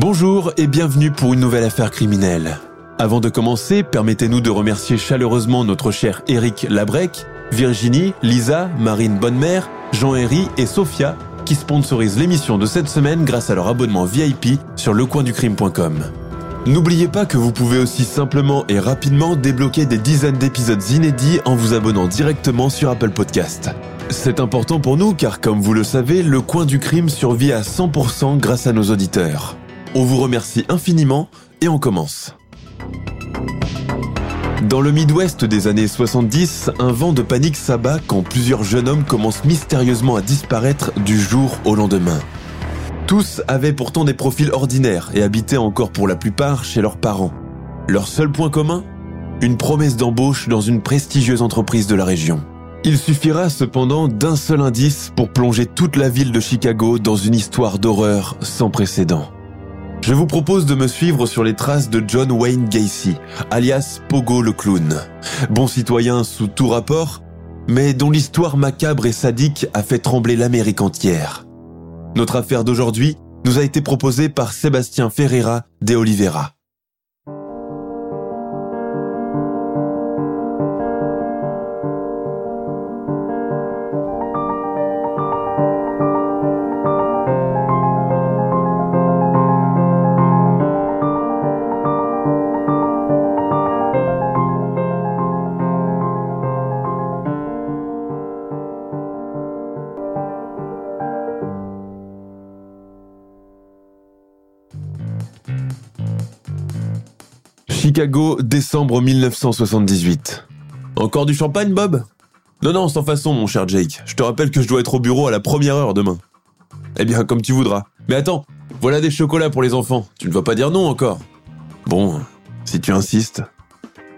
Bonjour et bienvenue pour une nouvelle affaire criminelle. Avant de commencer, permettez-nous de remercier chaleureusement notre cher Eric Labrec, Virginie, Lisa, Marine Bonnemère, Jean-Héry et Sophia qui sponsorisent l'émission de cette semaine grâce à leur abonnement VIP sur lecoinducrime.com. N'oubliez pas que vous pouvez aussi simplement et rapidement débloquer des dizaines d'épisodes inédits en vous abonnant directement sur Apple Podcast. C'est important pour nous car comme vous le savez, le coin du crime survit à 100% grâce à nos auditeurs. On vous remercie infiniment et on commence. Dans le Midwest des années 70, un vent de panique s'abat quand plusieurs jeunes hommes commencent mystérieusement à disparaître du jour au lendemain. Tous avaient pourtant des profils ordinaires et habitaient encore pour la plupart chez leurs parents. Leur seul point commun? Une promesse d'embauche dans une prestigieuse entreprise de la région. Il suffira cependant d'un seul indice pour plonger toute la ville de Chicago dans une histoire d'horreur sans précédent. Je vous propose de me suivre sur les traces de John Wayne Gacy, alias Pogo le clown. Bon citoyen sous tout rapport, mais dont l'histoire macabre et sadique a fait trembler l'Amérique entière. Notre affaire d'aujourd'hui nous a été proposée par Sébastien Ferreira de Oliveira. Chicago, décembre 1978. Encore du champagne, Bob? Non, non, sans façon, mon cher Jake. Je te rappelle que je dois être au bureau à la première heure demain. Eh bien, comme tu voudras. Mais attends, voilà des chocolats pour les enfants. Tu ne vas pas dire non encore Bon, si tu insistes.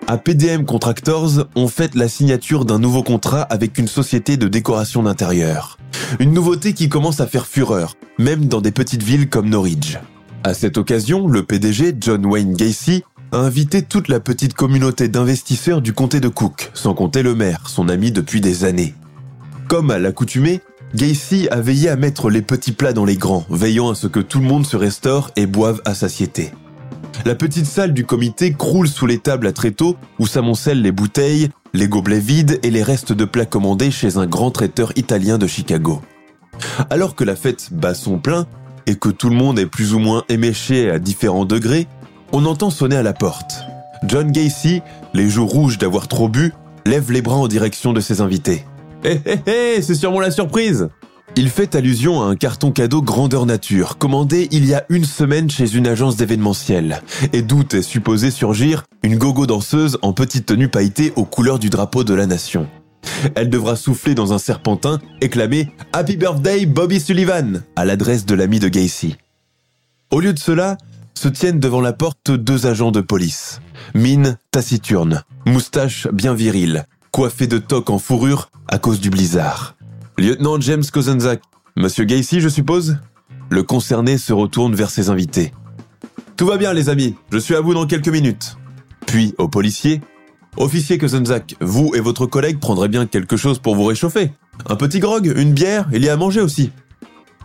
À PDM Contractors, on fête la signature d'un nouveau contrat avec une société de décoration d'intérieur. Une nouveauté qui commence à faire fureur, même dans des petites villes comme Norwich. À cette occasion, le PDG, John Wayne Gacy, a invité toute la petite communauté d'investisseurs du comté de Cook, sans compter le maire, son ami depuis des années. Comme à l'accoutumée, Gacy a veillé à mettre les petits plats dans les grands, veillant à ce que tout le monde se restaure et boive à satiété. La petite salle du comité croule sous les tables à tréteaux où s'amoncellent les bouteilles, les gobelets vides et les restes de plats commandés chez un grand traiteur italien de Chicago. Alors que la fête bat son plein et que tout le monde est plus ou moins éméché à différents degrés, on entend sonner à la porte. John Gacy, les joues rouges d'avoir trop bu, lève les bras en direction de ses invités. Hé hé hé, c'est sûrement la surprise Il fait allusion à un carton cadeau grandeur nature, commandé il y a une semaine chez une agence d'événementiel, et d'où est supposé surgir une gogo danseuse en petite tenue pailletée aux couleurs du drapeau de la nation. Elle devra souffler dans un serpentin et clamer Happy Birthday Bobby Sullivan à l'adresse de l'ami de Gacy. Au lieu de cela, se tiennent devant la porte deux agents de police. Mine taciturne, moustache bien virile, coiffé de toques en fourrure à cause du blizzard. Lieutenant James Kozenzak, Monsieur Gacy, je suppose? Le concerné se retourne vers ses invités. Tout va bien, les amis, je suis à vous dans quelques minutes. Puis, au policier, Officier Kozenzak, vous et votre collègue prendrez bien quelque chose pour vous réchauffer. Un petit grog, une bière, il y a à manger aussi.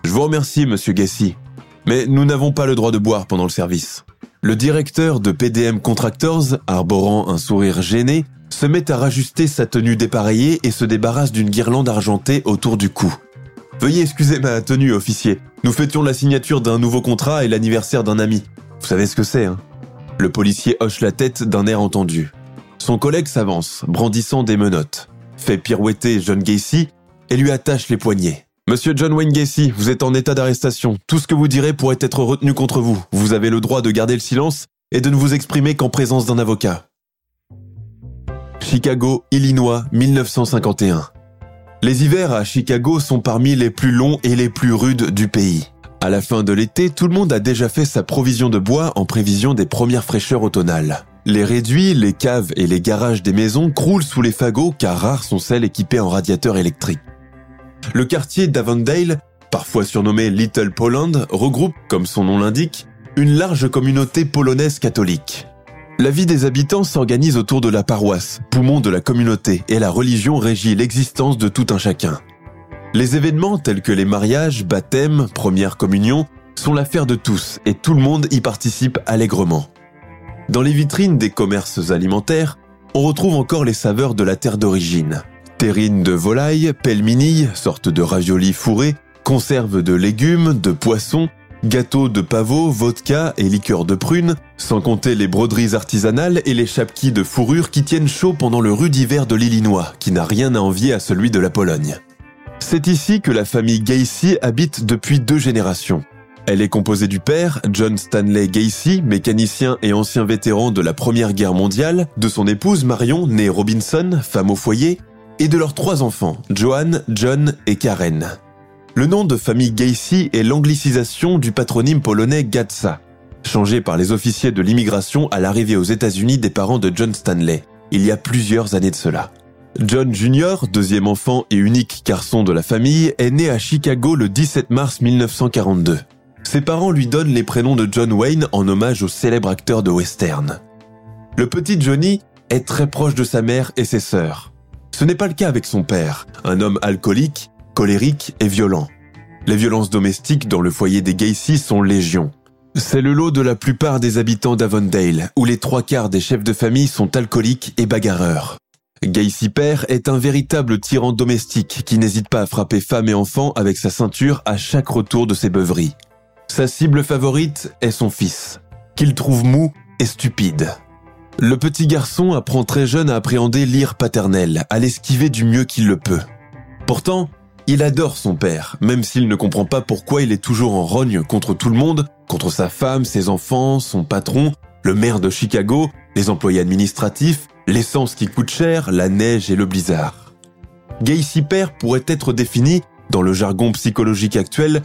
Je vous remercie, monsieur Gacy, mais nous n'avons pas le droit de boire pendant le service. Le directeur de PDM Contractors, arborant un sourire gêné, se met à rajuster sa tenue dépareillée et se débarrasse d'une guirlande argentée autour du cou. Veuillez excuser ma tenue, officier. Nous fêtions la signature d'un nouveau contrat et l'anniversaire d'un ami. Vous savez ce que c'est, hein? Le policier hoche la tête d'un air entendu. Son collègue s'avance, brandissant des menottes, fait pirouetter John Gacy et lui attache les poignets. Monsieur John Wayne Gacy, vous êtes en état d'arrestation. Tout ce que vous direz pourrait être retenu contre vous. Vous avez le droit de garder le silence et de ne vous exprimer qu'en présence d'un avocat. Chicago, Illinois, 1951. Les hivers à Chicago sont parmi les plus longs et les plus rudes du pays. À la fin de l'été, tout le monde a déjà fait sa provision de bois en prévision des premières fraîcheurs automnales. Les réduits, les caves et les garages des maisons croulent sous les fagots car rares sont celles équipées en radiateurs électriques. Le quartier d'Avondale, parfois surnommé Little Poland, regroupe, comme son nom l'indique, une large communauté polonaise catholique. La vie des habitants s'organise autour de la paroisse, poumon de la communauté, et la religion régit l'existence de tout un chacun. Les événements tels que les mariages, baptêmes, première communion sont l'affaire de tous et tout le monde y participe allègrement. Dans les vitrines des commerces alimentaires, on retrouve encore les saveurs de la terre d'origine. Terrines de volaille, pelmini, sorte de raviolis fourrés, conserves de légumes, de poissons, gâteaux de pavot, vodka et liqueurs de prune, sans compter les broderies artisanales et les chapquis de fourrure qui tiennent chaud pendant le rude hiver de l'Illinois, qui n'a rien à envier à celui de la Pologne. C'est ici que la famille Gacy habite depuis deux générations. Elle est composée du père, John Stanley Gacy, mécanicien et ancien vétéran de la Première Guerre mondiale, de son épouse Marion, née Robinson, femme au foyer, et de leurs trois enfants, Joanne, John et Karen. Le nom de famille Gacy est l'anglicisation du patronyme polonais Gatsa, changé par les officiers de l'immigration à l'arrivée aux États-Unis des parents de John Stanley, il y a plusieurs années de cela. John Jr., deuxième enfant et unique garçon de la famille, est né à Chicago le 17 mars 1942. Ses parents lui donnent les prénoms de John Wayne en hommage au célèbre acteur de western. Le petit Johnny est très proche de sa mère et ses sœurs. Ce n'est pas le cas avec son père, un homme alcoolique, colérique et violent. Les violences domestiques dans le foyer des Gacy sont légion. C'est le lot de la plupart des habitants d'Avondale, où les trois quarts des chefs de famille sont alcooliques et bagarreurs. Gacy père est un véritable tyran domestique qui n'hésite pas à frapper femmes et enfants avec sa ceinture à chaque retour de ses beuveries. Sa cible favorite est son fils, qu'il trouve mou et stupide. Le petit garçon apprend très jeune à appréhender l'ire paternel, à l'esquiver du mieux qu'il le peut. Pourtant, il adore son père, même s'il ne comprend pas pourquoi il est toujours en rogne contre tout le monde, contre sa femme, ses enfants, son patron, le maire de Chicago, les employés administratifs, l'essence qui coûte cher, la neige et le blizzard. Gacy père pourrait être défini, dans le jargon psychologique actuel,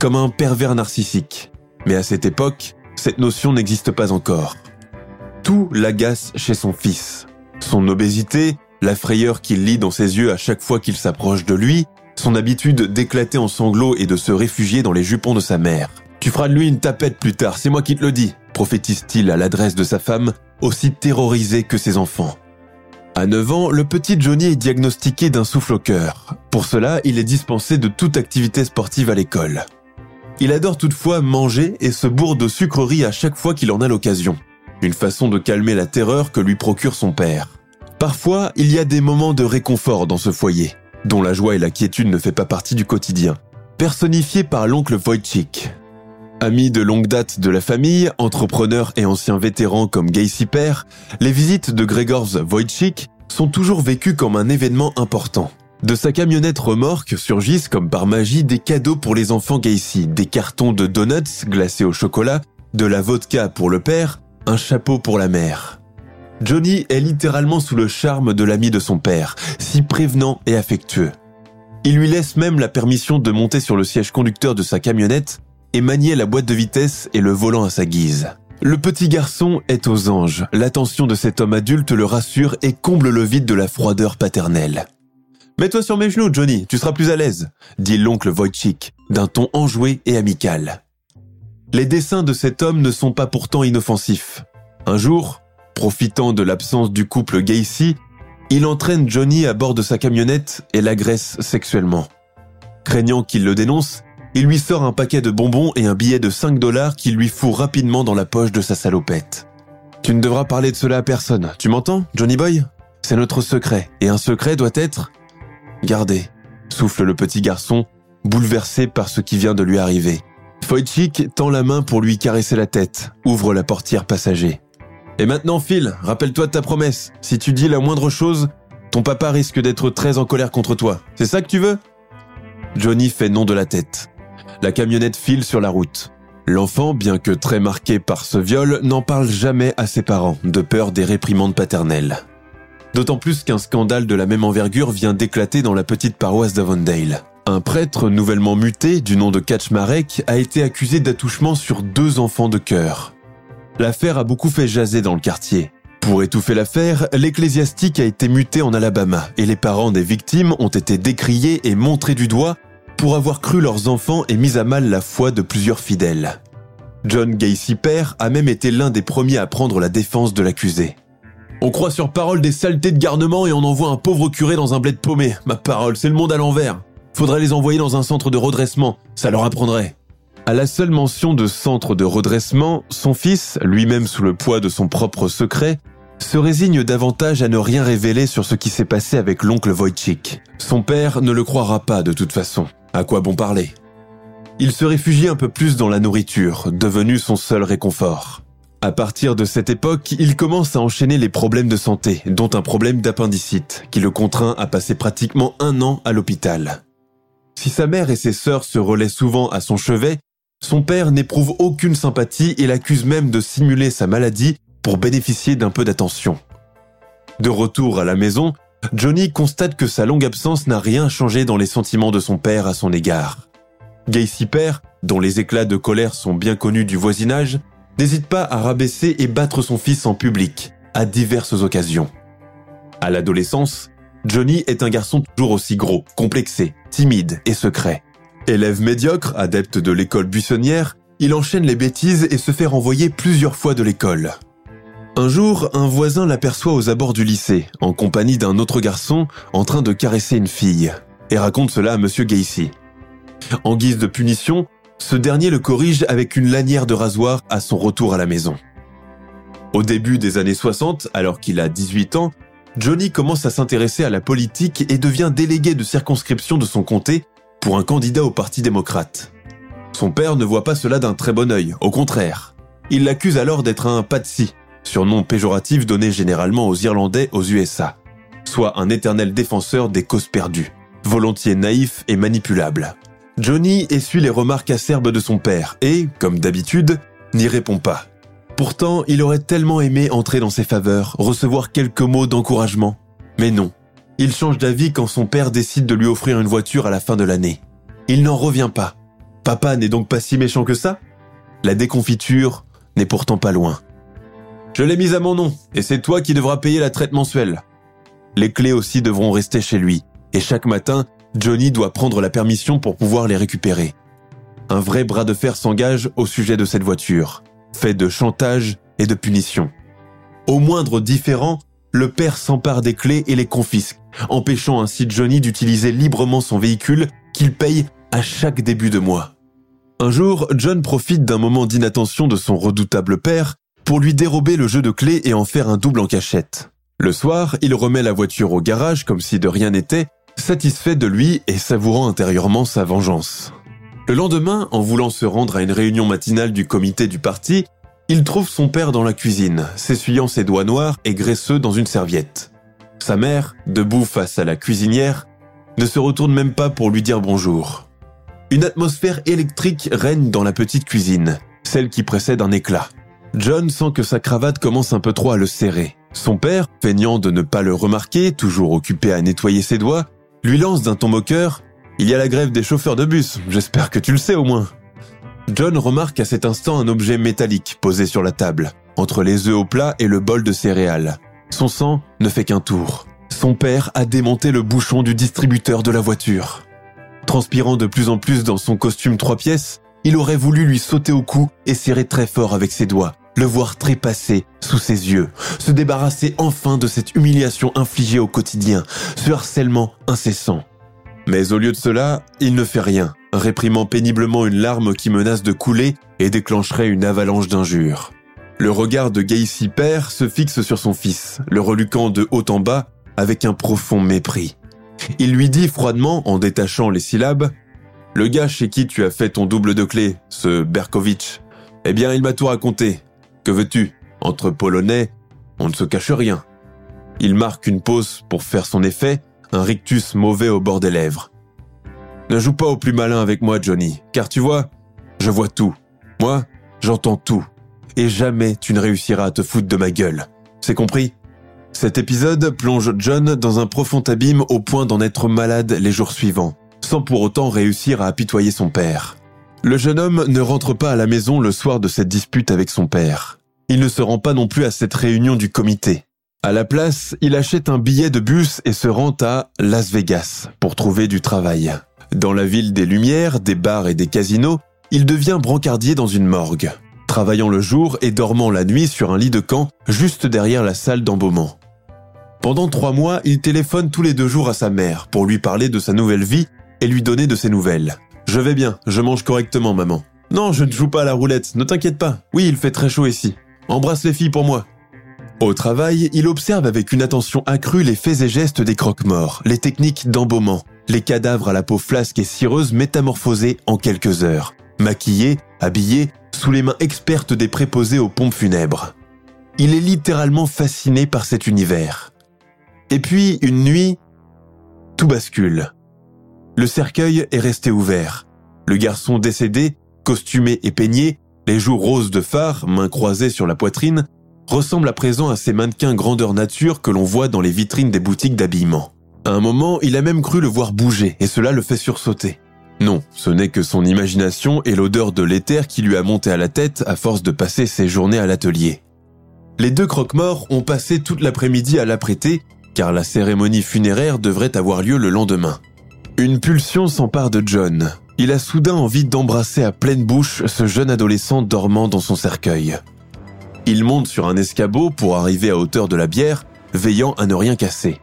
comme un pervers narcissique. Mais à cette époque, cette notion n'existe pas encore. Tout l'agace chez son fils. Son obésité, la frayeur qu'il lit dans ses yeux à chaque fois qu'il s'approche de lui, son habitude d'éclater en sanglots et de se réfugier dans les jupons de sa mère. Tu feras de lui une tapette plus tard, c'est moi qui te le dis, prophétise-t-il à l'adresse de sa femme, aussi terrorisée que ses enfants. À 9 ans, le petit Johnny est diagnostiqué d'un souffle au cœur. Pour cela, il est dispensé de toute activité sportive à l'école. Il adore toutefois manger et se bourre de sucreries à chaque fois qu'il en a l'occasion. Une façon de calmer la terreur que lui procure son père. Parfois, il y a des moments de réconfort dans ce foyer, dont la joie et la quiétude ne fait pas partie du quotidien. Personnifié par l'oncle Wojcik, Ami de longue date de la famille, entrepreneur et ancien vétéran comme Gacy père, les visites de Gregors Wojcik sont toujours vécues comme un événement important. De sa camionnette remorque surgissent comme par magie des cadeaux pour les enfants Gacy, des cartons de donuts glacés au chocolat, de la vodka pour le père, un chapeau pour la mère. Johnny est littéralement sous le charme de l'ami de son père, si prévenant et affectueux. Il lui laisse même la permission de monter sur le siège conducteur de sa camionnette et manier la boîte de vitesse et le volant à sa guise. Le petit garçon est aux anges. L'attention de cet homme adulte le rassure et comble le vide de la froideur paternelle. Mets-toi sur mes genoux, Johnny, tu seras plus à l'aise, dit l'oncle Wojcik, d'un ton enjoué et amical. Les dessins de cet homme ne sont pas pourtant inoffensifs. Un jour, profitant de l'absence du couple Gacy, il entraîne Johnny à bord de sa camionnette et l'agresse sexuellement. Craignant qu'il le dénonce, il lui sort un paquet de bonbons et un billet de 5 dollars qu'il lui fout rapidement dans la poche de sa salopette. Tu ne devras parler de cela à personne, tu m'entends, Johnny Boy? C'est notre secret, et un secret doit être gardé, souffle le petit garçon, bouleversé par ce qui vient de lui arriver. Foychik tend la main pour lui caresser la tête, ouvre la portière passager. Et maintenant, Phil, rappelle-toi de ta promesse. Si tu dis la moindre chose, ton papa risque d'être très en colère contre toi. C'est ça que tu veux? Johnny fait non de la tête. La camionnette file sur la route. L'enfant, bien que très marqué par ce viol, n'en parle jamais à ses parents, de peur des réprimandes paternelles. D'autant plus qu'un scandale de la même envergure vient d'éclater dans la petite paroisse d'Avondale. Un prêtre nouvellement muté, du nom de Kaczmarek, a été accusé d'attouchement sur deux enfants de cœur. L'affaire a beaucoup fait jaser dans le quartier. Pour étouffer l'affaire, l'ecclésiastique a été muté en Alabama et les parents des victimes ont été décriés et montrés du doigt pour avoir cru leurs enfants et mis à mal la foi de plusieurs fidèles. John Gacy père a même été l'un des premiers à prendre la défense de l'accusé. On croit sur parole des saletés de garnement et on envoie un pauvre curé dans un bled paumé. Ma parole, c'est le monde à l'envers. Faudrait les envoyer dans un centre de redressement, ça leur apprendrait. À la seule mention de centre de redressement, son fils, lui-même sous le poids de son propre secret, se résigne davantage à ne rien révéler sur ce qui s'est passé avec l'oncle Wojcik. Son père ne le croira pas de toute façon. À quoi bon parler? Il se réfugie un peu plus dans la nourriture, devenue son seul réconfort. À partir de cette époque, il commence à enchaîner les problèmes de santé, dont un problème d'appendicite, qui le contraint à passer pratiquement un an à l'hôpital. Si sa mère et ses sœurs se relaient souvent à son chevet, son père n'éprouve aucune sympathie et l'accuse même de simuler sa maladie pour bénéficier d'un peu d'attention. De retour à la maison, Johnny constate que sa longue absence n'a rien changé dans les sentiments de son père à son égard. Gacy père, dont les éclats de colère sont bien connus du voisinage, n'hésite pas à rabaisser et battre son fils en public, à diverses occasions. À l'adolescence, Johnny est un garçon toujours aussi gros, complexé, timide et secret. Élève médiocre, adepte de l'école buissonnière, il enchaîne les bêtises et se fait renvoyer plusieurs fois de l'école. Un jour, un voisin l'aperçoit aux abords du lycée, en compagnie d'un autre garçon en train de caresser une fille, et raconte cela à Monsieur Gacy. En guise de punition, ce dernier le corrige avec une lanière de rasoir à son retour à la maison. Au début des années 60, alors qu'il a 18 ans, Johnny commence à s'intéresser à la politique et devient délégué de circonscription de son comté pour un candidat au Parti démocrate. Son père ne voit pas cela d'un très bon œil, au contraire. Il l'accuse alors d'être un patsy, surnom péjoratif donné généralement aux Irlandais aux USA, soit un éternel défenseur des causes perdues, volontiers naïf et manipulable. Johnny essuie les remarques acerbes de son père et, comme d'habitude, n'y répond pas. Pourtant, il aurait tellement aimé entrer dans ses faveurs, recevoir quelques mots d'encouragement. Mais non, il change d'avis quand son père décide de lui offrir une voiture à la fin de l'année. Il n'en revient pas. Papa n'est donc pas si méchant que ça La déconfiture n'est pourtant pas loin. Je l'ai mise à mon nom, et c'est toi qui devras payer la traite mensuelle. Les clés aussi devront rester chez lui, et chaque matin, Johnny doit prendre la permission pour pouvoir les récupérer. Un vrai bras de fer s'engage au sujet de cette voiture, fait de chantage et de punition. Au moindre différent, le père s'empare des clés et les confisque, empêchant ainsi Johnny d'utiliser librement son véhicule qu'il paye à chaque début de mois. Un jour, John profite d'un moment d'inattention de son redoutable père pour lui dérober le jeu de clés et en faire un double en cachette. Le soir, il remet la voiture au garage comme si de rien n'était, satisfait de lui et savourant intérieurement sa vengeance. Le lendemain, en voulant se rendre à une réunion matinale du comité du parti, il trouve son père dans la cuisine, s'essuyant ses doigts noirs et graisseux dans une serviette. Sa mère, debout face à la cuisinière, ne se retourne même pas pour lui dire bonjour. Une atmosphère électrique règne dans la petite cuisine, celle qui précède un éclat. John sent que sa cravate commence un peu trop à le serrer. Son père, feignant de ne pas le remarquer, toujours occupé à nettoyer ses doigts, lui lance d'un ton moqueur Il y a la grève des chauffeurs de bus, j'espère que tu le sais au moins. John remarque à cet instant un objet métallique posé sur la table, entre les œufs au plat et le bol de céréales. Son sang ne fait qu'un tour. Son père a démonté le bouchon du distributeur de la voiture. Transpirant de plus en plus dans son costume trois pièces, il aurait voulu lui sauter au cou et serrer très fort avec ses doigts le voir trépasser sous ses yeux, se débarrasser enfin de cette humiliation infligée au quotidien, ce harcèlement incessant. Mais au lieu de cela, il ne fait rien, réprimant péniblement une larme qui menace de couler et déclencherait une avalanche d'injures. Le regard de Gacy père se fixe sur son fils, le reluquant de haut en bas avec un profond mépris. Il lui dit froidement, en détachant les syllabes, Le gars chez qui tu as fait ton double de clé, ce Berkovitch, eh bien il m'a tout raconté, que veux-tu? Entre Polonais, on ne se cache rien. Il marque une pause pour faire son effet, un rictus mauvais au bord des lèvres. Ne joue pas au plus malin avec moi, Johnny, car tu vois, je vois tout. Moi, j'entends tout. Et jamais tu ne réussiras à te foutre de ma gueule. C'est compris? Cet épisode plonge John dans un profond abîme au point d'en être malade les jours suivants, sans pour autant réussir à apitoyer son père. Le jeune homme ne rentre pas à la maison le soir de cette dispute avec son père. Il ne se rend pas non plus à cette réunion du comité. À la place, il achète un billet de bus et se rend à Las Vegas pour trouver du travail. Dans la ville des lumières, des bars et des casinos, il devient brancardier dans une morgue, travaillant le jour et dormant la nuit sur un lit de camp juste derrière la salle d'embaumement. Pendant trois mois, il téléphone tous les deux jours à sa mère pour lui parler de sa nouvelle vie et lui donner de ses nouvelles. Je vais bien, je mange correctement, maman. Non, je ne joue pas à la roulette, ne t'inquiète pas. Oui, il fait très chaud ici. Embrasse les filles pour moi. Au travail, il observe avec une attention accrue les faits et gestes des croque-morts, les techniques d'embaumement, les cadavres à la peau flasque et cireuse métamorphosés en quelques heures, maquillés, habillés, sous les mains expertes des préposés aux pompes funèbres. Il est littéralement fasciné par cet univers. Et puis, une nuit, tout bascule. Le cercueil est resté ouvert. Le garçon décédé, costumé et peigné, les joues roses de phare, mains croisées sur la poitrine, ressemble à présent à ces mannequins grandeur nature que l'on voit dans les vitrines des boutiques d'habillement. À un moment, il a même cru le voir bouger, et cela le fait sursauter. Non, ce n'est que son imagination et l'odeur de l'éther qui lui a monté à la tête à force de passer ses journées à l'atelier. Les deux croque-morts ont passé toute l'après-midi à l'apprêter, car la cérémonie funéraire devrait avoir lieu le lendemain. Une pulsion s'empare de John. Il a soudain envie d'embrasser à pleine bouche ce jeune adolescent dormant dans son cercueil. Il monte sur un escabeau pour arriver à hauteur de la bière, veillant à ne rien casser.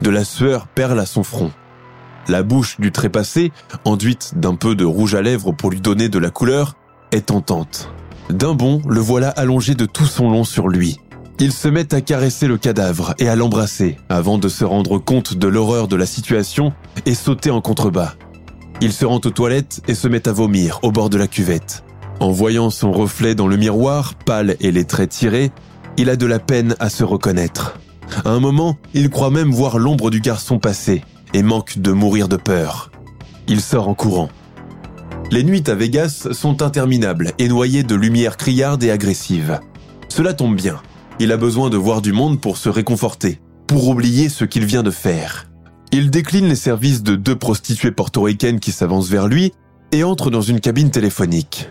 De la sueur perle à son front. La bouche du trépassé, enduite d'un peu de rouge à lèvres pour lui donner de la couleur, est tentante. D'un bond, le voilà allongé de tout son long sur lui. Il se met à caresser le cadavre et à l'embrasser avant de se rendre compte de l'horreur de la situation et sauter en contrebas. Il se rend aux toilettes et se met à vomir au bord de la cuvette. En voyant son reflet dans le miroir, pâle et les traits tirés, il a de la peine à se reconnaître. À un moment, il croit même voir l'ombre du garçon passer et manque de mourir de peur. Il sort en courant. Les nuits à Vegas sont interminables et noyées de lumière criarde et agressive. Cela tombe bien. Il a besoin de voir du monde pour se réconforter, pour oublier ce qu'il vient de faire. Il décline les services de deux prostituées portoricaines qui s'avancent vers lui et entre dans une cabine téléphonique.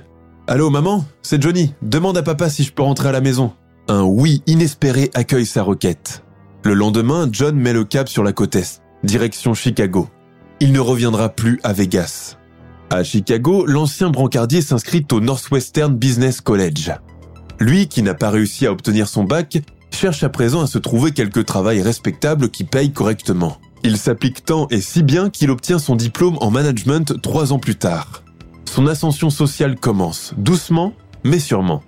Allô maman, c'est Johnny, demande à papa si je peux rentrer à la maison. Un oui inespéré accueille sa requête. Le lendemain, John met le cap sur la côte est, direction Chicago. Il ne reviendra plus à Vegas. À Chicago, l'ancien brancardier s'inscrit au Northwestern Business College. Lui, qui n'a pas réussi à obtenir son bac, cherche à présent à se trouver quelque travail respectable qui paye correctement. Il s'applique tant et si bien qu'il obtient son diplôme en management trois ans plus tard. Son ascension sociale commence, doucement, mais sûrement.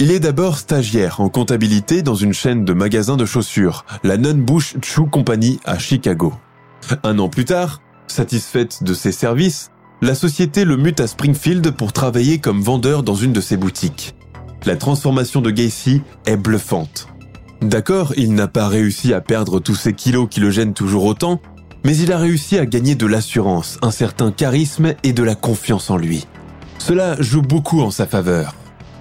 Il est d'abord stagiaire en comptabilité dans une chaîne de magasins de chaussures, la Nunn-Bush Shoe Company à Chicago. Un an plus tard, satisfaite de ses services, la société le mute à Springfield pour travailler comme vendeur dans une de ses boutiques. La transformation de Gacy est bluffante. D'accord, il n'a pas réussi à perdre tous ces kilos qui le gênent toujours autant, mais il a réussi à gagner de l'assurance, un certain charisme et de la confiance en lui. Cela joue beaucoup en sa faveur.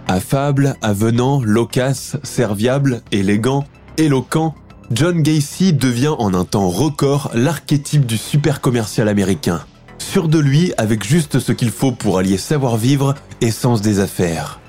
Affable, avenant, loquace, serviable, élégant, éloquent, John Gacy devient en un temps record l'archétype du super commercial américain. Sûr de lui avec juste ce qu'il faut pour allier savoir-vivre et sens des affaires.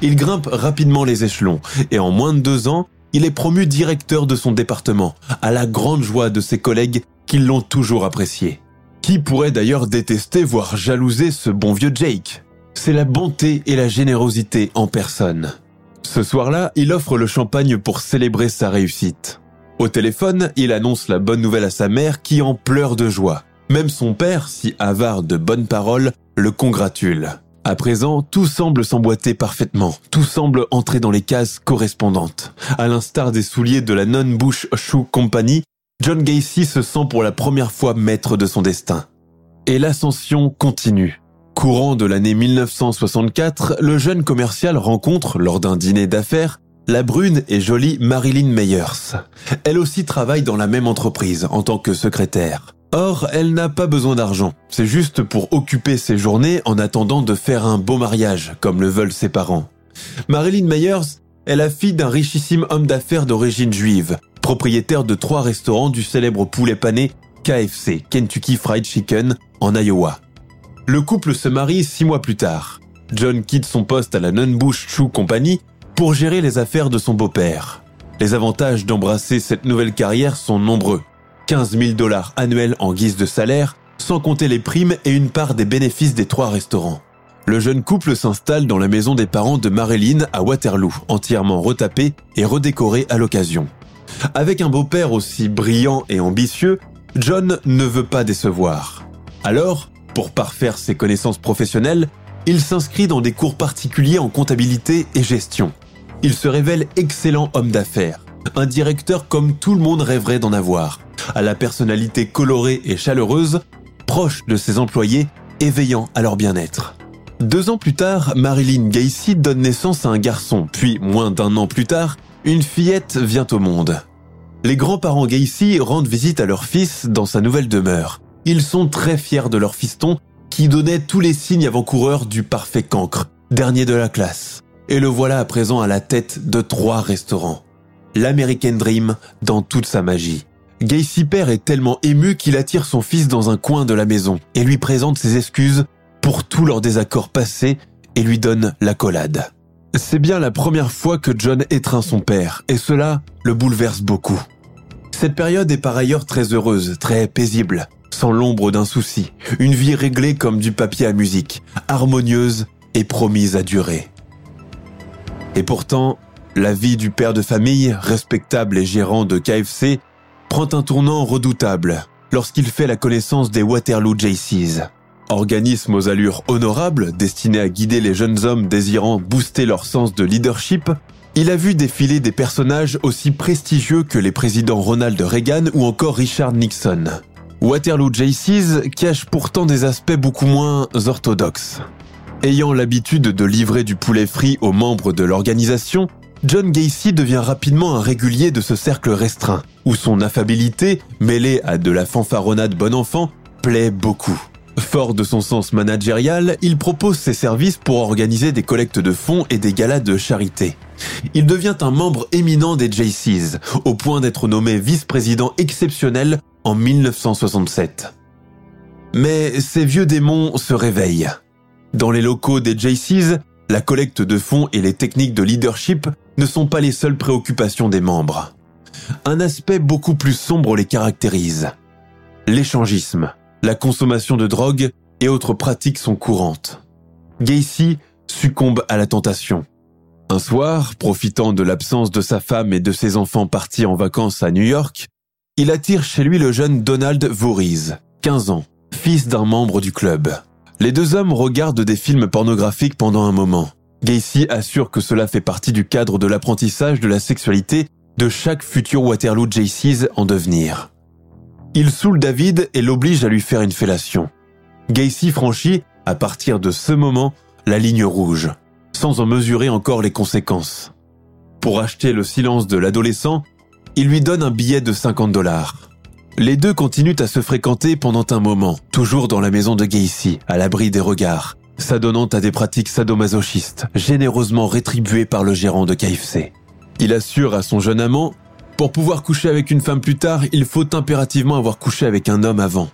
Il grimpe rapidement les échelons et en moins de deux ans, il est promu directeur de son département, à la grande joie de ses collègues qui l'ont toujours apprécié. Qui pourrait d'ailleurs détester, voire jalouser ce bon vieux Jake? C'est la bonté et la générosité en personne. Ce soir-là, il offre le champagne pour célébrer sa réussite. Au téléphone, il annonce la bonne nouvelle à sa mère qui en pleure de joie. Même son père, si avare de bonnes paroles, le congratule. À présent, tout semble s'emboîter parfaitement, tout semble entrer dans les cases correspondantes. À l'instar des souliers de la Non-Bush Shoe Company, John Gacy se sent pour la première fois maître de son destin. Et l'ascension continue. Courant de l'année 1964, le jeune commercial rencontre, lors d'un dîner d'affaires, la brune et jolie Marilyn Meyers. Elle aussi travaille dans la même entreprise en tant que secrétaire. Or, elle n'a pas besoin d'argent. C'est juste pour occuper ses journées en attendant de faire un beau mariage, comme le veulent ses parents. Marilyn Meyers est la fille d'un richissime homme d'affaires d'origine juive, propriétaire de trois restaurants du célèbre poulet pané KFC, Kentucky Fried Chicken, en Iowa. Le couple se marie six mois plus tard. John quitte son poste à la Nunbush Shoe Company pour gérer les affaires de son beau-père. Les avantages d'embrasser cette nouvelle carrière sont nombreux. 15 000 dollars annuels en guise de salaire, sans compter les primes et une part des bénéfices des trois restaurants. Le jeune couple s'installe dans la maison des parents de Marilyn à Waterloo, entièrement retapée et redécorée à l'occasion. Avec un beau-père aussi brillant et ambitieux, John ne veut pas décevoir. Alors, pour parfaire ses connaissances professionnelles, il s'inscrit dans des cours particuliers en comptabilité et gestion. Il se révèle excellent homme d'affaires, un directeur comme tout le monde rêverait d'en avoir, à la personnalité colorée et chaleureuse, proche de ses employés et veillant à leur bien-être. Deux ans plus tard, Marilyn Gacy donne naissance à un garçon, puis moins d'un an plus tard, une fillette vient au monde. Les grands-parents Gacy rendent visite à leur fils dans sa nouvelle demeure. Ils sont très fiers de leur fiston qui donnait tous les signes avant-coureurs du parfait cancre, dernier de la classe. Et le voilà à présent à la tête de trois restaurants. L'American Dream dans toute sa magie. Gacy père est tellement ému qu'il attire son fils dans un coin de la maison et lui présente ses excuses pour tous leurs désaccords passés et lui donne l'accolade. C'est bien la première fois que John étreint son père, et cela le bouleverse beaucoup. Cette période est par ailleurs très heureuse, très paisible, sans l'ombre d'un souci, une vie réglée comme du papier à musique, harmonieuse et promise à durer. Et pourtant, la vie du père de famille, respectable et gérant de KFC, prend un tournant redoutable lorsqu'il fait la connaissance des Waterloo JCs. Organisme aux allures honorables destiné à guider les jeunes hommes désirant booster leur sens de leadership, il a vu défiler des personnages aussi prestigieux que les présidents Ronald Reagan ou encore Richard Nixon. Waterloo JCs cache pourtant des aspects beaucoup moins orthodoxes. Ayant l'habitude de livrer du poulet frit aux membres de l'organisation, John Gacy devient rapidement un régulier de ce cercle restreint, où son affabilité, mêlée à de la fanfaronnade bon enfant, plaît beaucoup. Fort de son sens managérial, il propose ses services pour organiser des collectes de fonds et des galas de charité. Il devient un membre éminent des JCs, au point d'être nommé vice-président exceptionnel en 1967. Mais ces vieux démons se réveillent. Dans les locaux des JCs, la collecte de fonds et les techniques de leadership ne sont pas les seules préoccupations des membres. Un aspect beaucoup plus sombre les caractérise. L'échangisme la consommation de drogue et autres pratiques sont courantes. Gacy succombe à la tentation. Un soir, profitant de l'absence de sa femme et de ses enfants partis en vacances à New York, il attire chez lui le jeune Donald Voorhees, 15 ans, fils d'un membre du club. Les deux hommes regardent des films pornographiques pendant un moment. Gacy assure que cela fait partie du cadre de l'apprentissage de la sexualité de chaque futur Waterloo JCs en devenir. Il saoule David et l'oblige à lui faire une fellation. Gacy franchit, à partir de ce moment, la ligne rouge, sans en mesurer encore les conséquences. Pour acheter le silence de l'adolescent, il lui donne un billet de 50 dollars. Les deux continuent à se fréquenter pendant un moment, toujours dans la maison de Gacy, à l'abri des regards, s'adonnant à des pratiques sadomasochistes, généreusement rétribuées par le gérant de KFC. Il assure à son jeune amant pour pouvoir coucher avec une femme plus tard, il faut impérativement avoir couché avec un homme avant.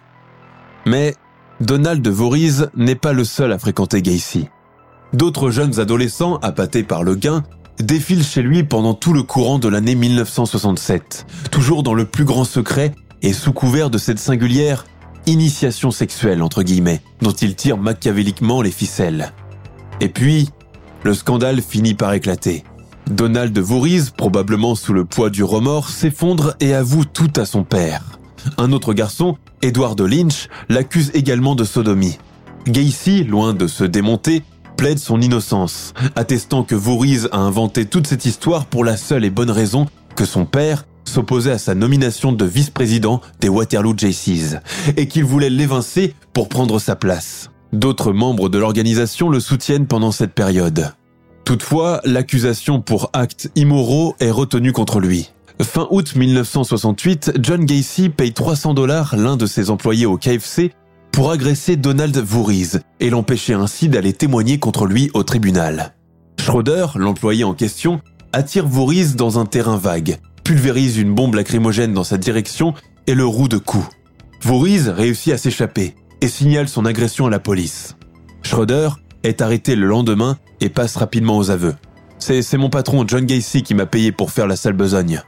Mais Donald Voorhees n'est pas le seul à fréquenter Gacy. D'autres jeunes adolescents, appâtés par le gain, défilent chez lui pendant tout le courant de l'année 1967, toujours dans le plus grand secret et sous couvert de cette singulière initiation sexuelle, entre guillemets, dont il tire machiavéliquement les ficelles. Et puis, le scandale finit par éclater. Donald Voorhees, probablement sous le poids du remords, s'effondre et avoue tout à son père. Un autre garçon, Edward Lynch, l'accuse également de sodomie. Gacy, loin de se démonter, plaide son innocence, attestant que Voorhees a inventé toute cette histoire pour la seule et bonne raison que son père s'opposait à sa nomination de vice-président des Waterloo JCs et qu'il voulait l'évincer pour prendre sa place. D'autres membres de l'organisation le soutiennent pendant cette période. Toutefois, l'accusation pour actes immoraux est retenue contre lui. Fin août 1968, John Gacy paye 300 dollars l'un de ses employés au KFC pour agresser Donald Voorhees et l'empêcher ainsi d'aller témoigner contre lui au tribunal. Schroeder, l'employé en question, attire Voorhees dans un terrain vague, pulvérise une bombe lacrymogène dans sa direction et le roue de coups. Voorhees réussit à s'échapper et signale son agression à la police. Schroeder est arrêté le lendemain et passe rapidement aux aveux. C'est mon patron John Gacy qui m'a payé pour faire la sale besogne.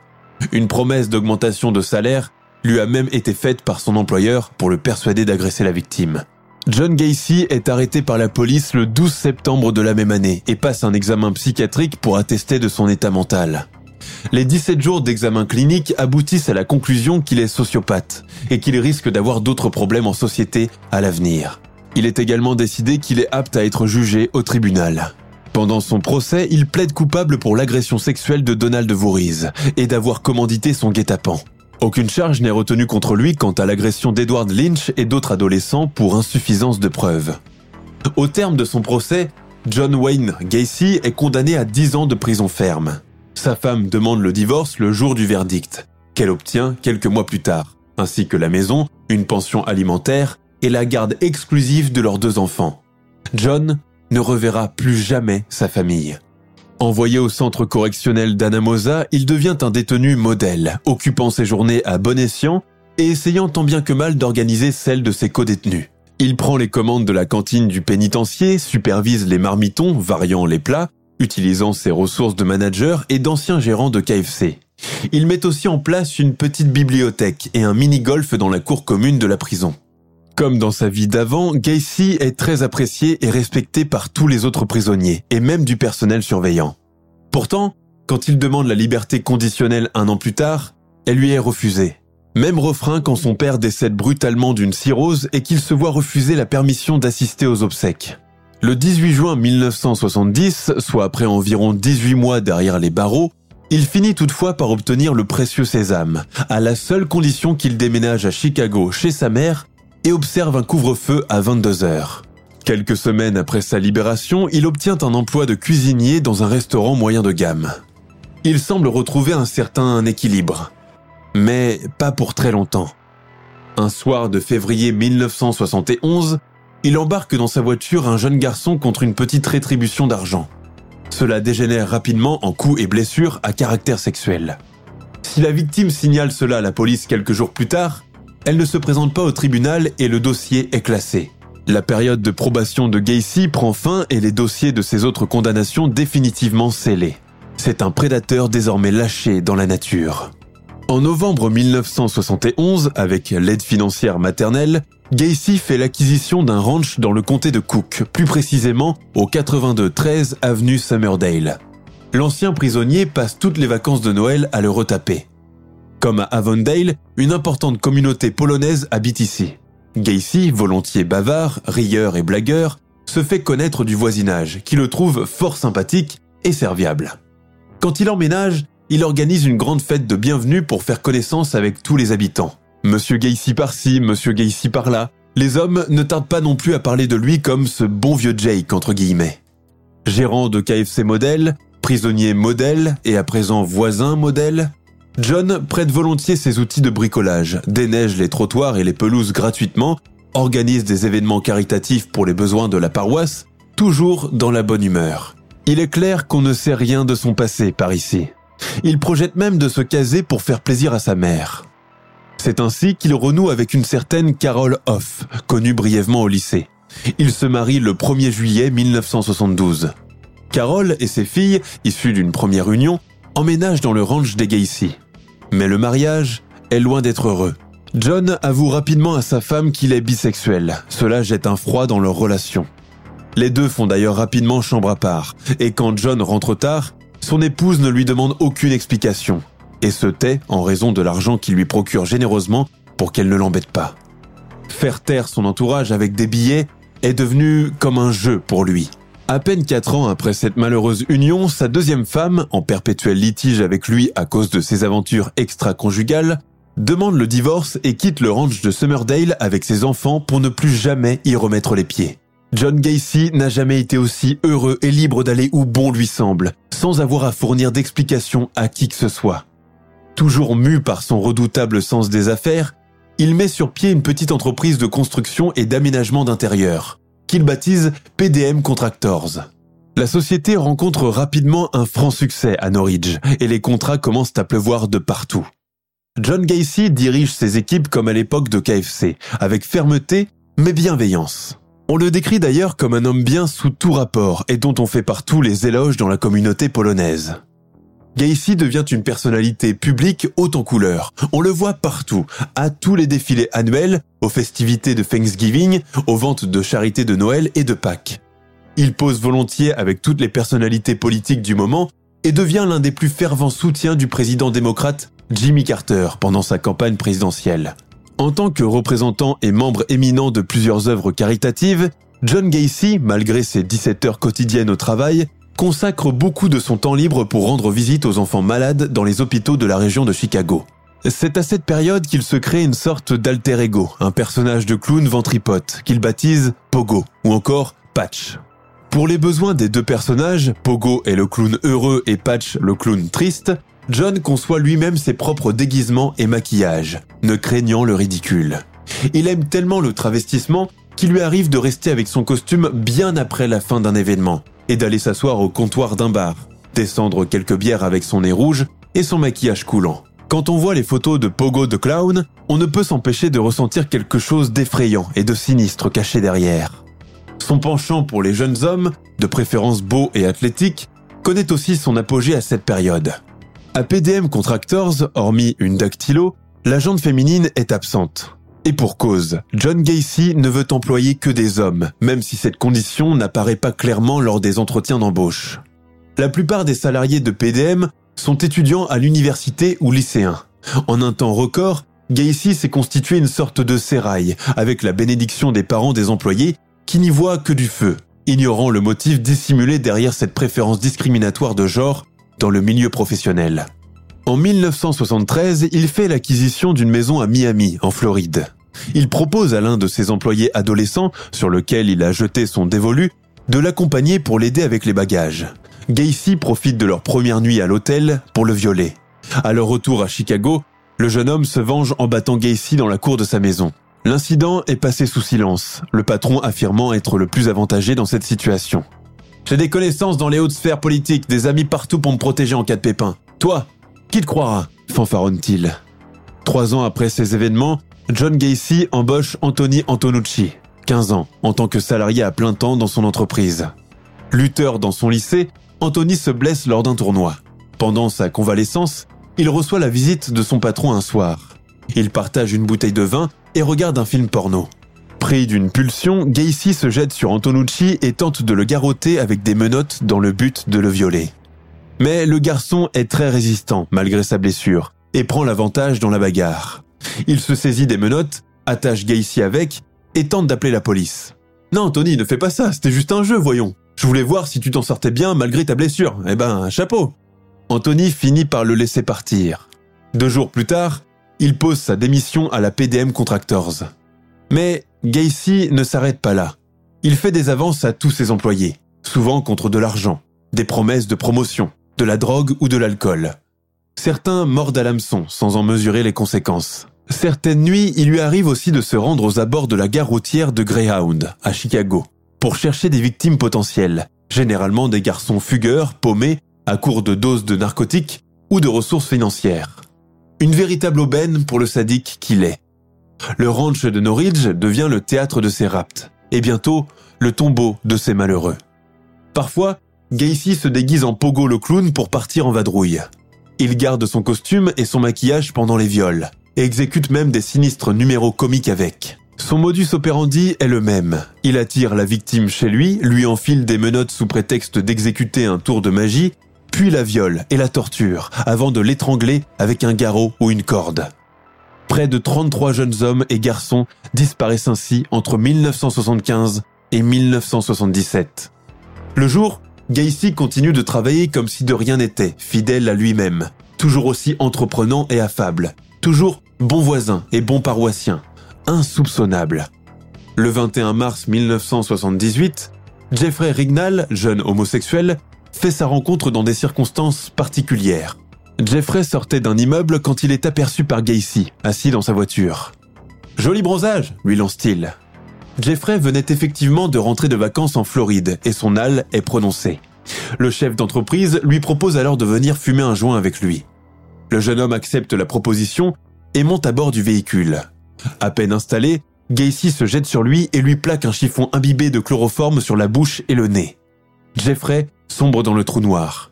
Une promesse d'augmentation de salaire lui a même été faite par son employeur pour le persuader d'agresser la victime. John Gacy est arrêté par la police le 12 septembre de la même année et passe un examen psychiatrique pour attester de son état mental. Les 17 jours d'examen clinique aboutissent à la conclusion qu'il est sociopathe et qu'il risque d'avoir d'autres problèmes en société à l'avenir. Il est également décidé qu'il est apte à être jugé au tribunal. Pendant son procès, il plaide coupable pour l'agression sexuelle de Donald Voorhees et d'avoir commandité son guet-apens. Aucune charge n'est retenue contre lui quant à l'agression d'Edward Lynch et d'autres adolescents pour insuffisance de preuves. Au terme de son procès, John Wayne Gacy est condamné à 10 ans de prison ferme. Sa femme demande le divorce le jour du verdict, qu'elle obtient quelques mois plus tard, ainsi que la maison, une pension alimentaire et la garde exclusive de leurs deux enfants. John ne reverra plus jamais sa famille. Envoyé au centre correctionnel d'Anamosa, il devient un détenu modèle, occupant ses journées à bon escient et essayant tant bien que mal d'organiser celles de ses codétenus. Il prend les commandes de la cantine du pénitencier, supervise les marmitons, variant les plats, utilisant ses ressources de manager et d'anciens gérants de KFC. Il met aussi en place une petite bibliothèque et un mini-golf dans la cour commune de la prison. Comme dans sa vie d'avant, Gacy est très apprécié et respecté par tous les autres prisonniers, et même du personnel surveillant. Pourtant, quand il demande la liberté conditionnelle un an plus tard, elle lui est refusée. Même refrain quand son père décède brutalement d'une cirrhose et qu'il se voit refuser la permission d'assister aux obsèques. Le 18 juin 1970, soit après environ 18 mois derrière les barreaux, il finit toutefois par obtenir le précieux sésame, à la seule condition qu'il déménage à Chicago chez sa mère observe un couvre-feu à 22 heures. Quelques semaines après sa libération, il obtient un emploi de cuisinier dans un restaurant moyen de gamme. Il semble retrouver un certain équilibre, mais pas pour très longtemps. Un soir de février 1971, il embarque dans sa voiture un jeune garçon contre une petite rétribution d'argent. Cela dégénère rapidement en coups et blessures à caractère sexuel. Si la victime signale cela à la police quelques jours plus tard, elle ne se présente pas au tribunal et le dossier est classé. La période de probation de Gacy prend fin et les dossiers de ses autres condamnations définitivement scellés. C'est un prédateur désormais lâché dans la nature. En novembre 1971, avec l'aide financière maternelle, Gacy fait l'acquisition d'un ranch dans le comté de Cook, plus précisément au 82-13 avenue Summerdale. L'ancien prisonnier passe toutes les vacances de Noël à le retaper. Comme à Avondale, une importante communauté polonaise habite ici. Gacy, volontiers bavard, rieur et blagueur, se fait connaître du voisinage, qui le trouve fort sympathique et serviable. Quand il emménage, il organise une grande fête de bienvenue pour faire connaissance avec tous les habitants. Monsieur Gacy par-ci, Monsieur Gacy par-là. Les hommes ne tardent pas non plus à parler de lui comme ce bon vieux Jake, entre guillemets. Gérant de KFC modèle, prisonnier modèle et à présent voisin modèle, John prête volontiers ses outils de bricolage, déneige les trottoirs et les pelouses gratuitement, organise des événements caritatifs pour les besoins de la paroisse, toujours dans la bonne humeur. Il est clair qu'on ne sait rien de son passé par ici. Il projette même de se caser pour faire plaisir à sa mère. C'est ainsi qu'il renoue avec une certaine Carole Hoff, connue brièvement au lycée. Il se marie le 1er juillet 1972. Carole et ses filles, issues d'une première union, emménagent dans le ranch des Gacy. Mais le mariage est loin d'être heureux. John avoue rapidement à sa femme qu'il est bisexuel. Cela jette un froid dans leur relation. Les deux font d'ailleurs rapidement chambre à part, et quand John rentre tard, son épouse ne lui demande aucune explication et se tait en raison de l'argent qu'il lui procure généreusement pour qu'elle ne l'embête pas. Faire taire son entourage avec des billets est devenu comme un jeu pour lui. À peine quatre ans après cette malheureuse union, sa deuxième femme, en perpétuel litige avec lui à cause de ses aventures extra-conjugales, demande le divorce et quitte le ranch de Summerdale avec ses enfants pour ne plus jamais y remettre les pieds. John Gacy n'a jamais été aussi heureux et libre d'aller où bon lui semble, sans avoir à fournir d'explications à qui que ce soit. Toujours mu par son redoutable sens des affaires, il met sur pied une petite entreprise de construction et d'aménagement d'intérieur, qu'il baptise PDM Contractors. La société rencontre rapidement un franc succès à Norwich et les contrats commencent à pleuvoir de partout. John Gacy dirige ses équipes comme à l'époque de KFC, avec fermeté mais bienveillance. On le décrit d'ailleurs comme un homme bien sous tout rapport et dont on fait partout les éloges dans la communauté polonaise. Gacy devient une personnalité publique haute en couleur. On le voit partout, à tous les défilés annuels, aux festivités de Thanksgiving, aux ventes de charité de Noël et de Pâques. Il pose volontiers avec toutes les personnalités politiques du moment et devient l'un des plus fervents soutiens du président démocrate Jimmy Carter pendant sa campagne présidentielle. En tant que représentant et membre éminent de plusieurs œuvres caritatives, John Gacy, malgré ses 17 heures quotidiennes au travail, consacre beaucoup de son temps libre pour rendre visite aux enfants malades dans les hôpitaux de la région de Chicago. C'est à cette période qu'il se crée une sorte d'alter ego, un personnage de clown ventripote qu'il baptise Pogo ou encore Patch. Pour les besoins des deux personnages, Pogo est le clown heureux et Patch le clown triste, John conçoit lui-même ses propres déguisements et maquillages, ne craignant le ridicule. Il aime tellement le travestissement qu'il lui arrive de rester avec son costume bien après la fin d'un événement et d'aller s'asseoir au comptoir d'un bar, descendre quelques bières avec son nez rouge et son maquillage coulant. Quand on voit les photos de Pogo de Clown, on ne peut s'empêcher de ressentir quelque chose d'effrayant et de sinistre caché derrière. Son penchant pour les jeunes hommes, de préférence beaux et athlétiques, connaît aussi son apogée à cette période. À PDM Contractors, hormis une dactylo, la jante féminine est absente. Et pour cause, John Gacy ne veut employer que des hommes, même si cette condition n'apparaît pas clairement lors des entretiens d'embauche. La plupart des salariés de PDM sont étudiants à l'université ou lycéens. En un temps record, Gacy s'est constitué une sorte de sérail, avec la bénédiction des parents des employés qui n'y voit que du feu, ignorant le motif dissimulé derrière cette préférence discriminatoire de genre dans le milieu professionnel. En 1973, il fait l'acquisition d'une maison à Miami, en Floride. Il propose à l'un de ses employés adolescents, sur lequel il a jeté son dévolu, de l'accompagner pour l'aider avec les bagages. Gacy profite de leur première nuit à l'hôtel pour le violer. À leur retour à Chicago, le jeune homme se venge en battant Gacy dans la cour de sa maison. L'incident est passé sous silence, le patron affirmant être le plus avantagé dans cette situation. J'ai des connaissances dans les hautes sphères politiques, des amis partout pour me protéger en cas de pépin. Toi, qui te croira fanfaronne-t-il. Trois ans après ces événements, John Gacy embauche Anthony Antonucci, 15 ans, en tant que salarié à plein temps dans son entreprise. Lutteur dans son lycée, Anthony se blesse lors d'un tournoi. Pendant sa convalescence, il reçoit la visite de son patron un soir. Il partage une bouteille de vin et regarde un film porno. Pris d'une pulsion, Gacy se jette sur Antonucci et tente de le garrotter avec des menottes dans le but de le violer. Mais le garçon est très résistant malgré sa blessure et prend l'avantage dans la bagarre. Il se saisit des menottes, attache Gacy avec et tente d'appeler la police. Non, Tony, ne fais pas ça, c'était juste un jeu, voyons. Je voulais voir si tu t'en sortais bien malgré ta blessure. Eh ben, chapeau. Anthony finit par le laisser partir. Deux jours plus tard, il pose sa démission à la PDM Contractors. Mais Gacy ne s'arrête pas là. Il fait des avances à tous ses employés, souvent contre de l'argent, des promesses de promotion, de la drogue ou de l'alcool. Certains mordent à l'hameçon sans en mesurer les conséquences. Certaines nuits, il lui arrive aussi de se rendre aux abords de la gare routière de Greyhound, à Chicago, pour chercher des victimes potentielles, généralement des garçons fugueurs, paumés, à court de doses de narcotiques ou de ressources financières. Une véritable aubaine pour le sadique qu'il est. Le ranch de Norridge devient le théâtre de ses rapts, et bientôt le tombeau de ses malheureux. Parfois, Gacy se déguise en Pogo le clown pour partir en vadrouille. Il garde son costume et son maquillage pendant les viols, et exécute même des sinistres numéros comiques avec. Son modus operandi est le même. Il attire la victime chez lui, lui enfile des menottes sous prétexte d'exécuter un tour de magie, puis la viole et la torture, avant de l'étrangler avec un garrot ou une corde. Près de 33 jeunes hommes et garçons disparaissent ainsi entre 1975 et 1977. Le jour, Gacy continue de travailler comme si de rien n'était, fidèle à lui-même, toujours aussi entreprenant et affable, toujours bon voisin et bon paroissien, insoupçonnable. Le 21 mars 1978, Jeffrey Rignall, jeune homosexuel, fait sa rencontre dans des circonstances particulières. Jeffrey sortait d'un immeuble quand il est aperçu par Gacy, assis dans sa voiture. Joli bronzage, lui lance-t-il. Jeffrey venait effectivement de rentrer de vacances en Floride et son hal est prononcé. Le chef d'entreprise lui propose alors de venir fumer un joint avec lui. Le jeune homme accepte la proposition et monte à bord du véhicule. À peine installé, Gacy se jette sur lui et lui plaque un chiffon imbibé de chloroforme sur la bouche et le nez. Jeffrey sombre dans le trou noir.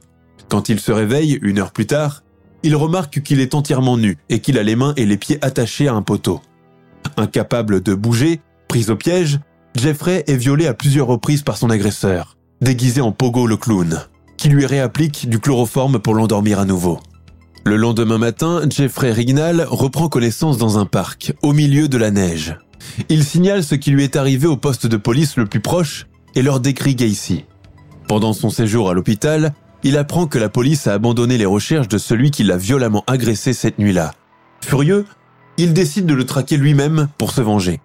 Quand il se réveille, une heure plus tard, il remarque qu'il est entièrement nu et qu'il a les mains et les pieds attachés à un poteau. Incapable de bouger, pris au piège, Jeffrey est violé à plusieurs reprises par son agresseur, déguisé en Pogo le clown, qui lui réapplique du chloroforme pour l'endormir à nouveau. Le lendemain matin, Jeffrey Rignal reprend connaissance dans un parc, au milieu de la neige. Il signale ce qui lui est arrivé au poste de police le plus proche et leur décrit Gacy. Pendant son séjour à l'hôpital, il apprend que la police a abandonné les recherches de celui qui l'a violemment agressé cette nuit-là. Furieux, il décide de le traquer lui-même pour se venger.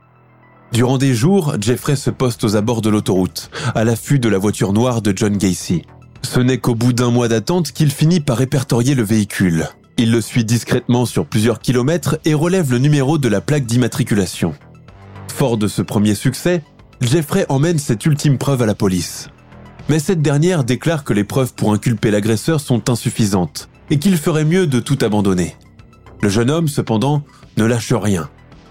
Durant des jours, Jeffrey se poste aux abords de l'autoroute, à l'affût de la voiture noire de John Gacy. Ce n'est qu'au bout d'un mois d'attente qu'il finit par répertorier le véhicule. Il le suit discrètement sur plusieurs kilomètres et relève le numéro de la plaque d'immatriculation. Fort de ce premier succès, Jeffrey emmène cette ultime preuve à la police. Mais cette dernière déclare que les preuves pour inculper l'agresseur sont insuffisantes et qu'il ferait mieux de tout abandonner. Le jeune homme, cependant, ne lâche rien.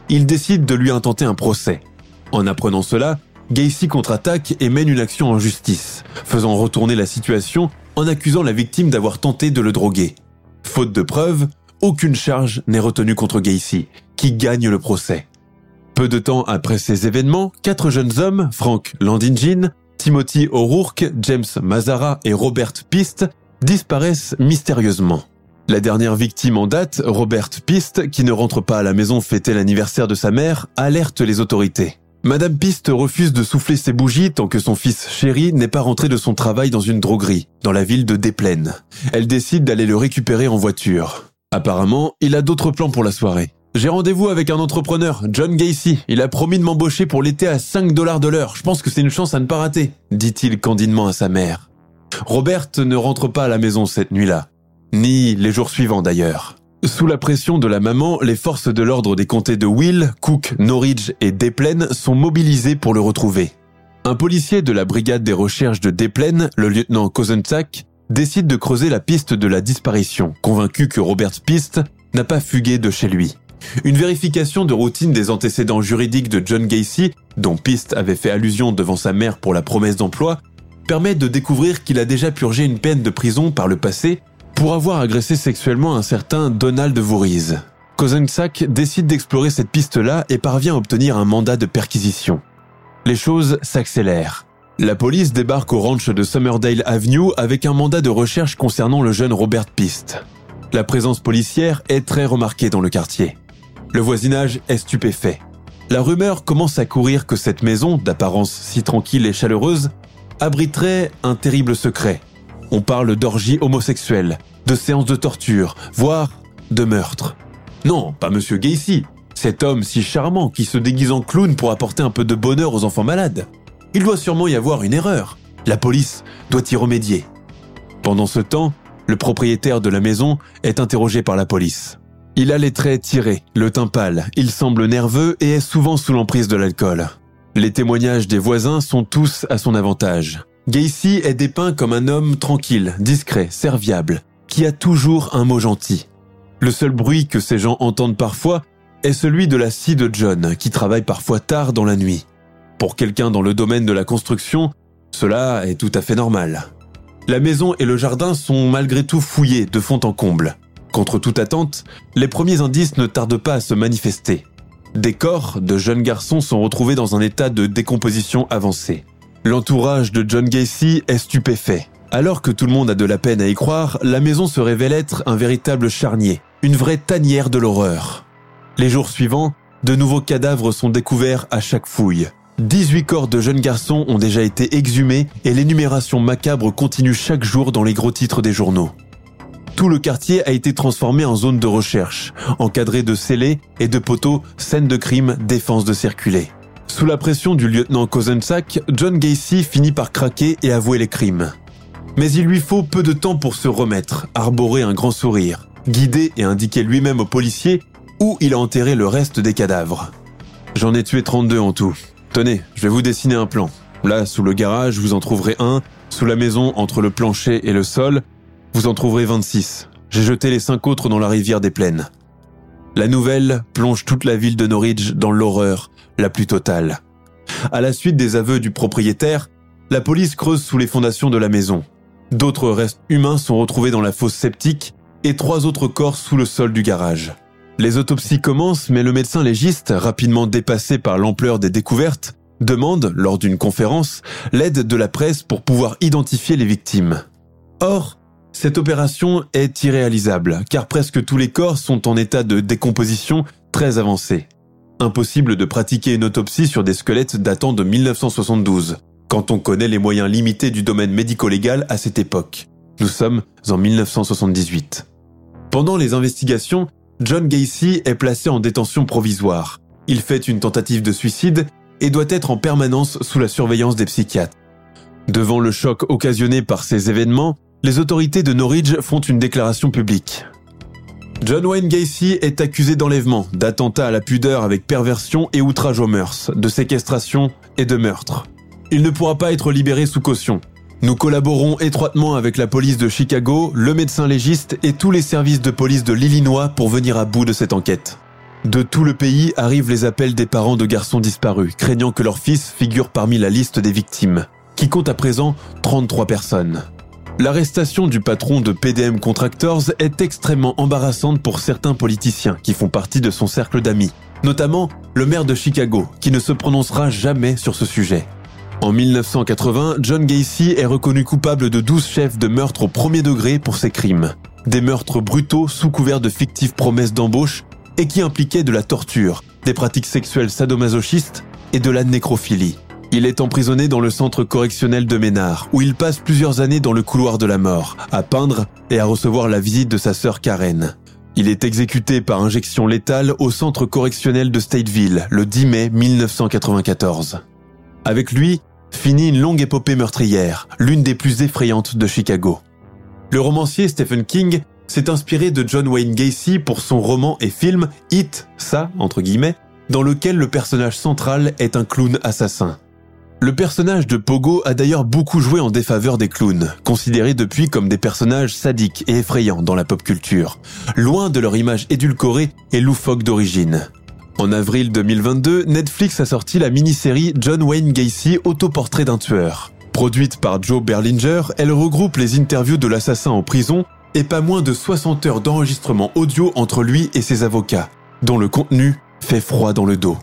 Il décide de lui intenter un procès. En apprenant cela, Gacy contre-attaque et mène une action en justice, faisant retourner la situation en accusant la victime d'avoir tenté de le droguer. Faute de preuves, aucune charge n'est retenue contre Gacy, qui gagne le procès. Peu de temps après ces événements, quatre jeunes hommes, Frank Landingin, Timothy O'Rourke, James Mazara et Robert Piste, disparaissent mystérieusement. La dernière victime en date, Robert Piste, qui ne rentre pas à la maison fêter l'anniversaire de sa mère, alerte les autorités. Madame Piste refuse de souffler ses bougies tant que son fils chéri n'est pas rentré de son travail dans une droguerie, dans la ville de Desplaines. Elle décide d'aller le récupérer en voiture. Apparemment, il a d'autres plans pour la soirée. J'ai rendez-vous avec un entrepreneur, John Gacy. Il a promis de m'embaucher pour l'été à 5 dollars de l'heure. Je pense que c'est une chance à ne pas rater, dit-il candidement à sa mère. Robert ne rentre pas à la maison cette nuit-là. Ni les jours suivants d'ailleurs. Sous la pression de la maman, les forces de l'ordre des comtés de Will, Cook, Norwich et Desplaines sont mobilisées pour le retrouver. Un policier de la brigade des recherches de Desplaines, le lieutenant Kozenczak, décide de creuser la piste de la disparition, convaincu que Robert Piste n'a pas fugué de chez lui. Une vérification de routine des antécédents juridiques de John Gacy, dont Piste avait fait allusion devant sa mère pour la promesse d'emploi, permet de découvrir qu'il a déjà purgé une peine de prison par le passé pour avoir agressé sexuellement un certain Donald Voorhees. Kozenczak décide d'explorer cette piste-là et parvient à obtenir un mandat de perquisition. Les choses s'accélèrent. La police débarque au ranch de Summerdale Avenue avec un mandat de recherche concernant le jeune Robert Piste. La présence policière est très remarquée dans le quartier. Le voisinage est stupéfait. La rumeur commence à courir que cette maison, d'apparence si tranquille et chaleureuse, abriterait un terrible secret, on parle d'orgies homosexuelles, de séances de torture, voire de meurtre. Non, pas Monsieur Gacy, cet homme si charmant qui se déguise en clown pour apporter un peu de bonheur aux enfants malades. Il doit sûrement y avoir une erreur. La police doit y remédier. Pendant ce temps, le propriétaire de la maison est interrogé par la police. Il a les traits tirés, le teint pâle, il semble nerveux et est souvent sous l'emprise de l'alcool. Les témoignages des voisins sont tous à son avantage. Gacy est dépeint comme un homme tranquille, discret, serviable, qui a toujours un mot gentil. Le seul bruit que ces gens entendent parfois est celui de la scie de John, qui travaille parfois tard dans la nuit. Pour quelqu'un dans le domaine de la construction, cela est tout à fait normal. La maison et le jardin sont malgré tout fouillés de fond en comble. Contre toute attente, les premiers indices ne tardent pas à se manifester. Des corps de jeunes garçons sont retrouvés dans un état de décomposition avancée. L'entourage de John Gacy est stupéfait. Alors que tout le monde a de la peine à y croire, la maison se révèle être un véritable charnier, une vraie tanière de l'horreur. Les jours suivants, de nouveaux cadavres sont découverts à chaque fouille. 18 corps de jeunes garçons ont déjà été exhumés et l'énumération macabre continue chaque jour dans les gros titres des journaux. Tout le quartier a été transformé en zone de recherche, encadré de scellés et de poteaux, scène de crime, défense de circuler. Sous la pression du lieutenant Kozenczak, John Gacy finit par craquer et avouer les crimes. Mais il lui faut peu de temps pour se remettre, arborer un grand sourire, guider et indiquer lui-même aux policiers où il a enterré le reste des cadavres. J'en ai tué 32 en tout. Tenez, je vais vous dessiner un plan. Là, sous le garage, vous en trouverez un, Sous la maison, entre le plancher et le sol, vous en trouverez 26. J'ai jeté les cinq autres dans la rivière des plaines. La nouvelle plonge toute la ville de Norwich dans l'horreur la plus totale. À la suite des aveux du propriétaire, la police creuse sous les fondations de la maison. D'autres restes humains sont retrouvés dans la fosse septique et trois autres corps sous le sol du garage. Les autopsies commencent, mais le médecin légiste, rapidement dépassé par l'ampleur des découvertes, demande, lors d'une conférence, l'aide de la presse pour pouvoir identifier les victimes. Or, cette opération est irréalisable, car presque tous les corps sont en état de décomposition très avancé. Impossible de pratiquer une autopsie sur des squelettes datant de 1972, quand on connaît les moyens limités du domaine médico-légal à cette époque. Nous sommes en 1978. Pendant les investigations, John Gacy est placé en détention provisoire. Il fait une tentative de suicide et doit être en permanence sous la surveillance des psychiatres. Devant le choc occasionné par ces événements, les autorités de Norwich font une déclaration publique. John Wayne Gacy est accusé d'enlèvement, d'attentat à la pudeur avec perversion et outrage aux mœurs, de séquestration et de meurtre. Il ne pourra pas être libéré sous caution. Nous collaborons étroitement avec la police de Chicago, le médecin légiste et tous les services de police de l'Illinois pour venir à bout de cette enquête. De tout le pays arrivent les appels des parents de garçons disparus, craignant que leur fils figure parmi la liste des victimes, qui compte à présent 33 personnes. L'arrestation du patron de PDM Contractors est extrêmement embarrassante pour certains politiciens qui font partie de son cercle d'amis, notamment le maire de Chicago, qui ne se prononcera jamais sur ce sujet. En 1980, John Gacy est reconnu coupable de 12 chefs de meurtre au premier degré pour ses crimes. Des meurtres brutaux sous couvert de fictives promesses d'embauche et qui impliquaient de la torture, des pratiques sexuelles sadomasochistes et de la nécrophilie. Il est emprisonné dans le centre correctionnel de Ménard, où il passe plusieurs années dans le couloir de la mort, à peindre et à recevoir la visite de sa sœur Karen. Il est exécuté par injection létale au centre correctionnel de Stateville le 10 mai 1994. Avec lui, finit une longue épopée meurtrière, l'une des plus effrayantes de Chicago. Le romancier Stephen King s'est inspiré de John Wayne Gacy pour son roman et film It, ça, entre guillemets, dans lequel le personnage central est un clown assassin. Le personnage de Pogo a d'ailleurs beaucoup joué en défaveur des clowns, considérés depuis comme des personnages sadiques et effrayants dans la pop culture, loin de leur image édulcorée et loufoque d'origine. En avril 2022, Netflix a sorti la mini-série John Wayne Gacy Autoportrait d'un tueur. Produite par Joe Berlinger, elle regroupe les interviews de l'assassin en prison et pas moins de 60 heures d'enregistrement audio entre lui et ses avocats, dont le contenu fait froid dans le dos.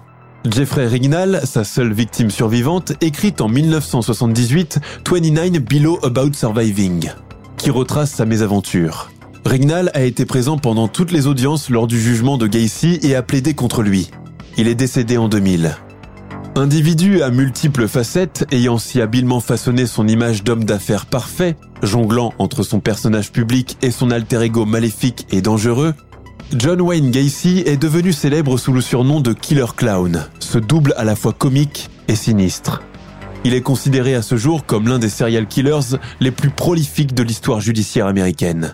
Jeffrey Rignall, sa seule victime survivante, écrit en 1978 29 Below About Surviving, qui retrace sa mésaventure. Rignall a été présent pendant toutes les audiences lors du jugement de Gacy et a plaidé contre lui. Il est décédé en 2000. Individu à multiples facettes, ayant si habilement façonné son image d'homme d'affaires parfait, jonglant entre son personnage public et son alter ego maléfique et dangereux, John Wayne Gacy est devenu célèbre sous le surnom de Killer Clown, ce double à la fois comique et sinistre. Il est considéré à ce jour comme l'un des serial killers les plus prolifiques de l'histoire judiciaire américaine.